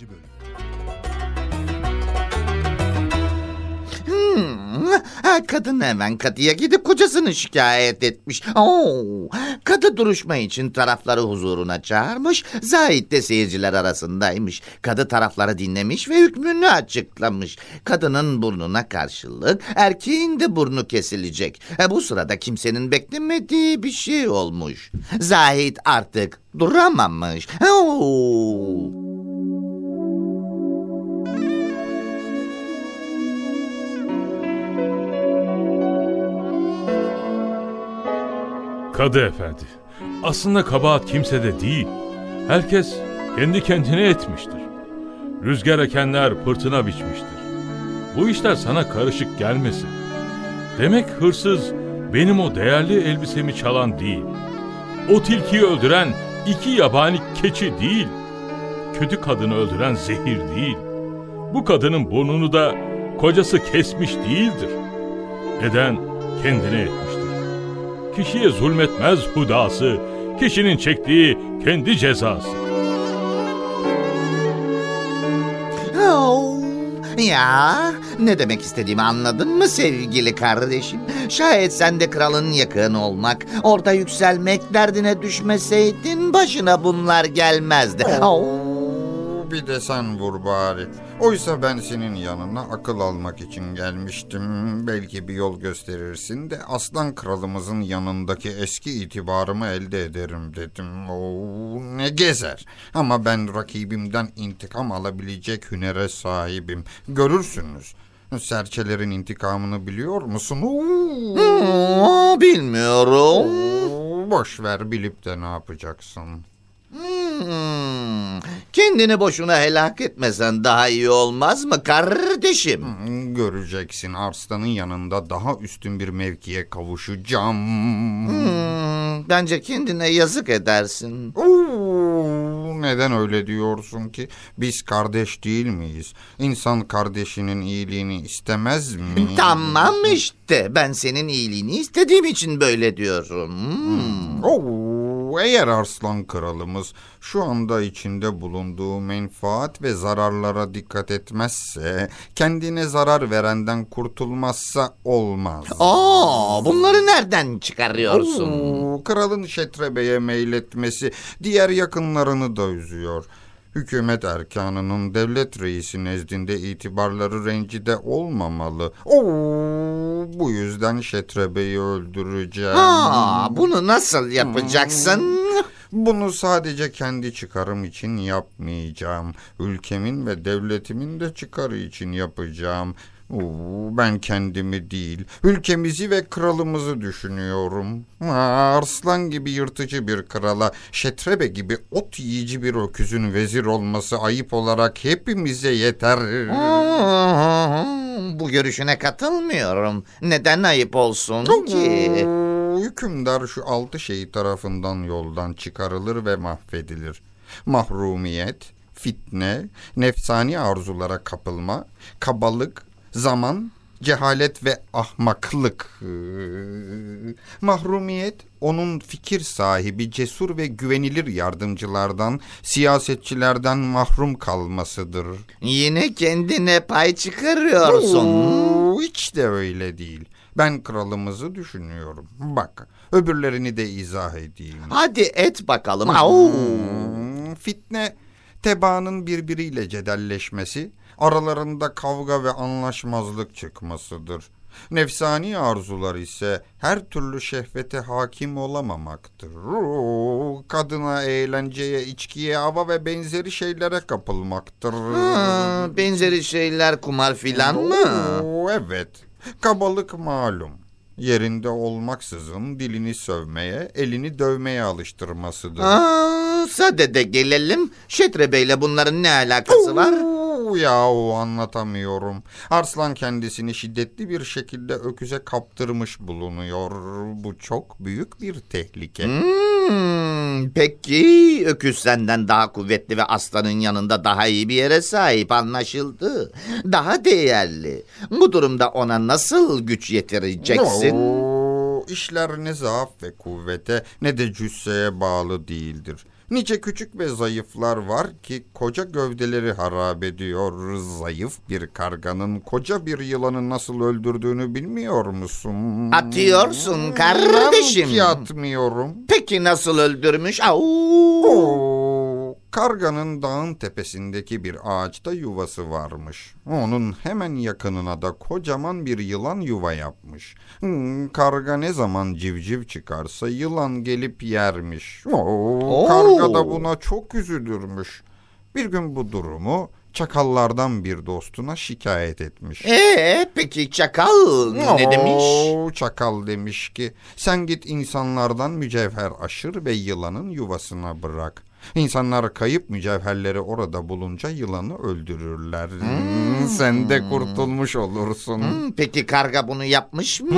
Bölüm. Hmm, kadın hemen kadıya gidip kocasını şikayet etmiş. Oo, kadı duruşma için tarafları huzuruna çağırmış. Zahit de seyirciler arasındaymış. Kadı tarafları dinlemiş ve hükmünü açıklamış. Kadının burnuna karşılık erkeğin de burnu kesilecek. E, bu sırada kimsenin beklemediği bir şey olmuş. Zahit artık duramamış. Oo. Kadı efendi, aslında kabahat kimsede değil. Herkes kendi kendine etmiştir. Rüzgar ekenler fırtına biçmiştir. Bu işler sana karışık gelmesin. Demek hırsız benim o değerli elbisemi çalan değil. O tilkiyi öldüren iki yabani keçi değil. Kötü kadını öldüren zehir değil. Bu kadının burnunu da kocası kesmiş değildir. Neden? Kendine etmiştir. Kişiye zulmetmez hudası, kişinin çektiği kendi cezası. Oh, Ya ne demek istediğimi anladın mı sevgili kardeşim? Şayet sen de kralın yakın olmak, orada yükselmek derdine düşmeseydin başına bunlar gelmezdi. Oh. Bir de sen vur bari. Oysa ben senin yanına akıl almak için gelmiştim. Belki bir yol gösterirsin de aslan kralımızın yanındaki eski itibarımı elde ederim dedim. Oo, ne gezer. Ama ben rakibimden intikam alabilecek hünere sahibim. Görürsünüz. Serçelerin intikamını biliyor musun? Oo. Hmm, bilmiyorum. Oo, Boş ver bilip de ne yapacaksın? Hmm, kendini boşuna helak etmesen daha iyi olmaz mı kardeşim? Göreceksin Arslan'ın yanında daha üstün bir mevkiye kavuşacağım. Hmm, bence kendine yazık edersin. Oo, neden öyle diyorsun ki? Biz kardeş değil miyiz? İnsan kardeşinin iyiliğini istemez mi? Tamam işte ben senin iyiliğini istediğim için böyle diyorum. Hmm. Oo, eğer Arslan kralımız şu anda içinde bulunduğu menfaat ve zararlara dikkat etmezse, kendine zarar verenden kurtulmazsa olmaz. Aa, bunları nereden çıkarıyorsun? Oo, kralın Şetrebe'ye meyletmesi diğer yakınlarını da üzüyor. Hükümet erkanının devlet reisi nezdinde itibarları rencide olmamalı. Oo, bu yüzden Şetrebe'yi öldüreceğim. Ha, bunu nasıl yapacaksın? Bunu sadece kendi çıkarım için yapmayacağım. Ülkemin ve devletimin de çıkarı için yapacağım. Oo, ben kendimi değil, ülkemizi ve kralımızı düşünüyorum. Ha, Arslan gibi yırtıcı bir krala, Şetrebe gibi ot yiyici bir öküzün vezir olması ayıp olarak hepimize yeter. Hmm, Bu görüşüne katılmıyorum. Neden ayıp olsun ki? Hükümdar şu altı şey tarafından yoldan çıkarılır ve mahvedilir. Mahrumiyet, fitne, nefsani arzulara kapılma, kabalık, zaman, cehalet ve ahmaklık. Ee, Mahrumiyet onun fikir sahibi, cesur ve güvenilir yardımcılardan, siyasetçilerden mahrum kalmasıdır. Yine kendine pay çıkarıyorsun. Oo, hiç de öyle değil. Ben kralımızı düşünüyorum. Bak, öbürlerini de izah edeyim. Hadi et bakalım. Hmm, Fitne, tebaanın birbiriyle cedelleşmesi, aralarında kavga ve anlaşmazlık çıkmasıdır. Nefsani arzular ise her türlü şehvete hakim olamamaktır. Oo, Kadına, eğlenceye, içkiye, hava ve benzeri şeylere kapılmaktır. Ha, benzeri şeyler kumar filan mı? Evet. Kabalık malum. Yerinde olmaksızın dilini sövmeye, elini dövmeye alıştırmasıdır. Aa, sadede gelelim. Şetrebe ile bunların ne alakası var? Yahu anlatamıyorum. Arslan kendisini şiddetli bir şekilde öküze kaptırmış bulunuyor. Bu çok büyük bir tehlike. Hmm, peki öküz senden daha kuvvetli ve aslanın yanında daha iyi bir yere sahip anlaşıldı. Daha değerli. Bu durumda ona nasıl güç yetireceksin? Oo, işler ne zaaf ve kuvvete ne de cüsseye bağlı değildir. Nice küçük ve zayıflar var ki koca gövdeleri harap ediyor. Zayıf bir karganın koca bir yılanı nasıl öldürdüğünü bilmiyor musun? Atıyorsun kardeşim. Ki atmıyorum. Peki nasıl öldürmüş? Au! Oo, karganın dağın tepesindeki bir ağaçta yuvası varmış. Onun hemen yakınına da kocaman bir yılan yuva yapmış. Hmm, karga ne zaman civciv çıkarsa yılan gelip yermiş. Oo, karga da buna çok üzülürmüş. Bir gün bu durumu çakallardan bir dostuna şikayet etmiş. Ee, peki çakal ne demiş? Oo, Çakal demiş ki sen git insanlardan mücevher aşır ve yılanın yuvasına bırak. İnsanlar kayıp mücevherleri orada bulunca yılanı öldürürler. Hmm, Sen de kurtulmuş olursun. Hmm, peki karga bunu yapmış mı?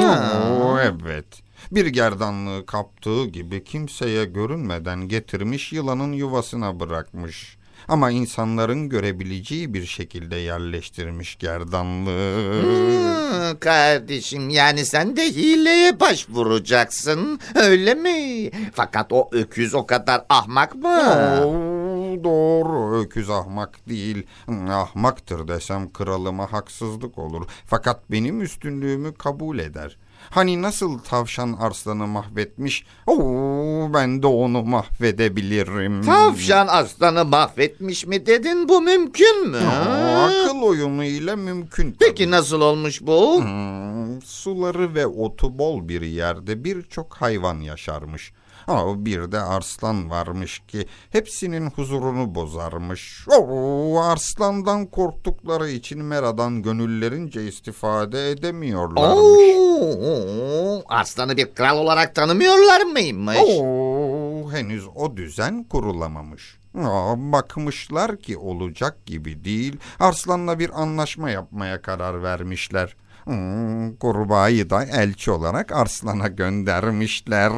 Oo, evet. Bir gerdanlığı kaptığı gibi kimseye görünmeden getirmiş yılanın yuvasına bırakmış. Ama insanların görebileceği bir şekilde yerleştirmiş gerdanlığı. Hmm, kardeşim yani sen de hileye başvuracaksın öyle mi? Fakat o öküz o kadar ahmak mı? Oo, doğru öküz ahmak değil. Hmm, Ahmaktır desem kralıma haksızlık olur. Fakat benim üstünlüğümü kabul eder. Hani nasıl tavşan arslanı mahvetmiş? Oo, ben de onu mahvedebilirim. Tavşan aslanı mahvetmiş mi dedin bu mümkün mü? Aa, akıl oyunu ile mümkün. tabii. Peki nasıl olmuş bu? Hmm, suları ve otu bol bir yerde birçok hayvan yaşarmış. Ama bir de arslan varmış ki hepsinin huzurunu bozarmış. Oo, arslandan korktukları için Mera'dan gönüllerince istifade edemiyorlarmış. Oo, aslanı bir kral olarak tanımıyorlar mıymış? Oo, henüz o düzen kurulamamış. Aa, bakmışlar ki olacak gibi değil. Arslan'la bir anlaşma yapmaya karar vermişler. Hmm, kurbağayı da elçi olarak Arslan'a göndermişler.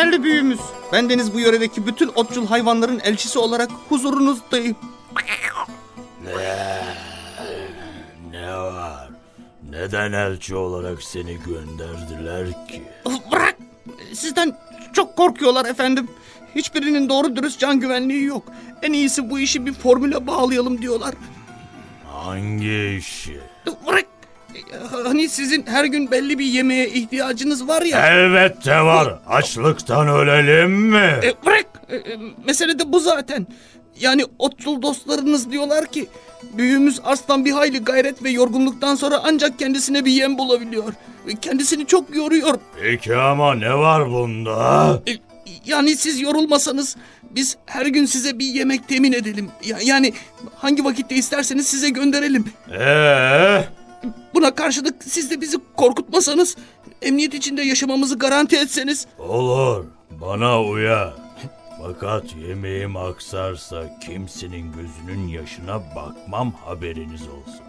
Değerli büyüğümüz, bendeniz bu yöredeki bütün otçul hayvanların elçisi olarak huzurunuzdayım. Ne var? Neden elçi olarak seni gönderdiler ki? Bırak! Sizden çok korkuyorlar efendim. Hiçbirinin doğru dürüst can güvenliği yok. En iyisi bu işi bir formüle bağlayalım diyorlar. Hangi işi? Bırak! Hani sizin her gün belli bir yemeğe ihtiyacınız var ya. Elbette var. Açlıktan ölelim mi? E, bırak! E, e, mesele de bu zaten. Yani otçul dostlarınız diyorlar ki büyüğümüz Arslan bir hayli gayret ve yorgunluktan sonra ancak kendisine bir yem bulabiliyor. E, Kendisini çok yoruyor. Peki ama ne var bunda? E, Yani siz yorulmasanız biz her gün size bir yemek temin edelim. Ya- Yani hangi vakitte isterseniz size gönderelim. Ee, Buna karşılık siz de bizi korkutmasanız, emniyet içinde yaşamamızı garanti etseniz. olur. Bana uyar. Fakat yemeğim aksarsa kimsenin gözünün yaşına bakmam haberiniz olsun.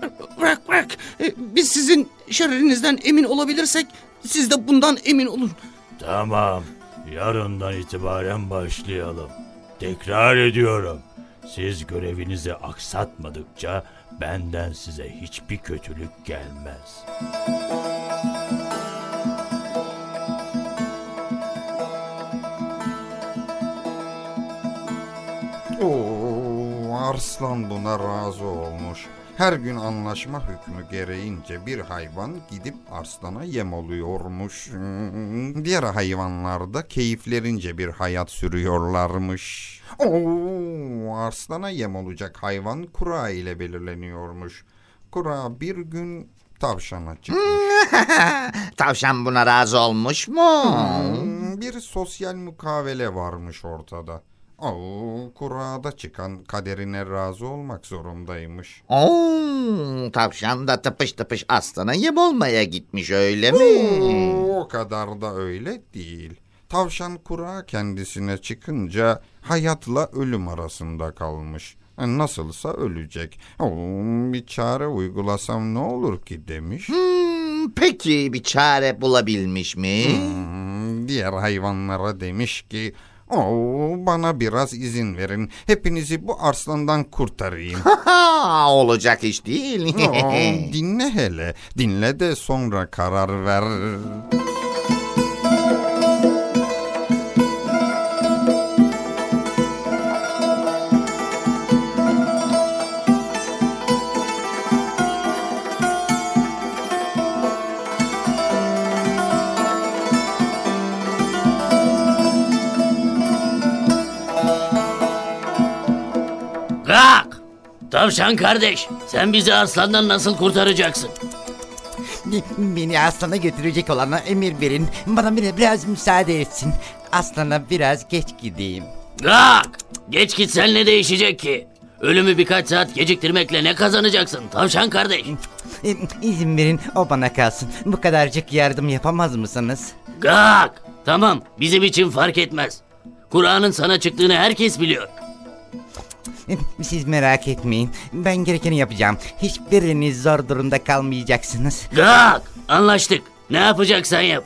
Bırak bırak. E, Biz sizin şerrinizden emin olabilirsek siz de bundan emin olun. Tamam. Yarından itibaren başlayalım. Tekrar ediyorum. Siz görevinizi aksatmadıkça benden size hiçbir kötülük gelmez. Oo, Arslan buna razı olmuş. Her gün anlaşma hükmü gereğince bir hayvan gidip arslana yem oluyormuş. Diğer hayvanlar da keyiflerince bir hayat sürüyorlarmış. Oo, arslana yem olacak hayvan kura ile belirleniyormuş. Kura bir gün tavşana çıkmış. Tavşan buna razı olmuş mu? Hmm, bir sosyal mukavele varmış ortada. Oo, kurada çıkan kaderine razı olmak zorundaymış. Oo, tavşan da tıpış tıpış aslana yem olmaya gitmiş öyle mi? O kadar da öyle değil. Tavşan kura kendisine çıkınca hayatla ölüm arasında kalmış. E, Nasılsa ölecek. Bir çare uygulasam ne olur ki demiş. Hmm, Peki bir çare bulabilmiş mi? Hmm, Diğer hayvanlara demiş ki Oo, bana biraz izin verin. Hepinizi bu arslandan kurtarayım. Olacak iş değil. Oo, dinle hele. Dinle de sonra karar ver. Tavşan kardeş, sen bizi aslandan nasıl kurtaracaksın? Beni aslana götürecek olana emir verin. Bana bir- biraz müsaade etsin. Aslana biraz geç gideyim. Kalk! Geç gitsen ne değişecek ki? Ölümü birkaç saat geciktirmekle ne kazanacaksın tavşan kardeş? E, İzin verin o bana kalsın. Bu kadarcık yardım yapamaz mısınız? Kalk! Tamam, bizim için fark etmez. Kur'an'ın sana çıktığını herkes biliyor. Siz merak etmeyin. Ben gerekeni yapacağım. Hiçbiriniz zor durumda kalmayacaksınız. Kalk! Anlaştık. Ne yapacaksan yap.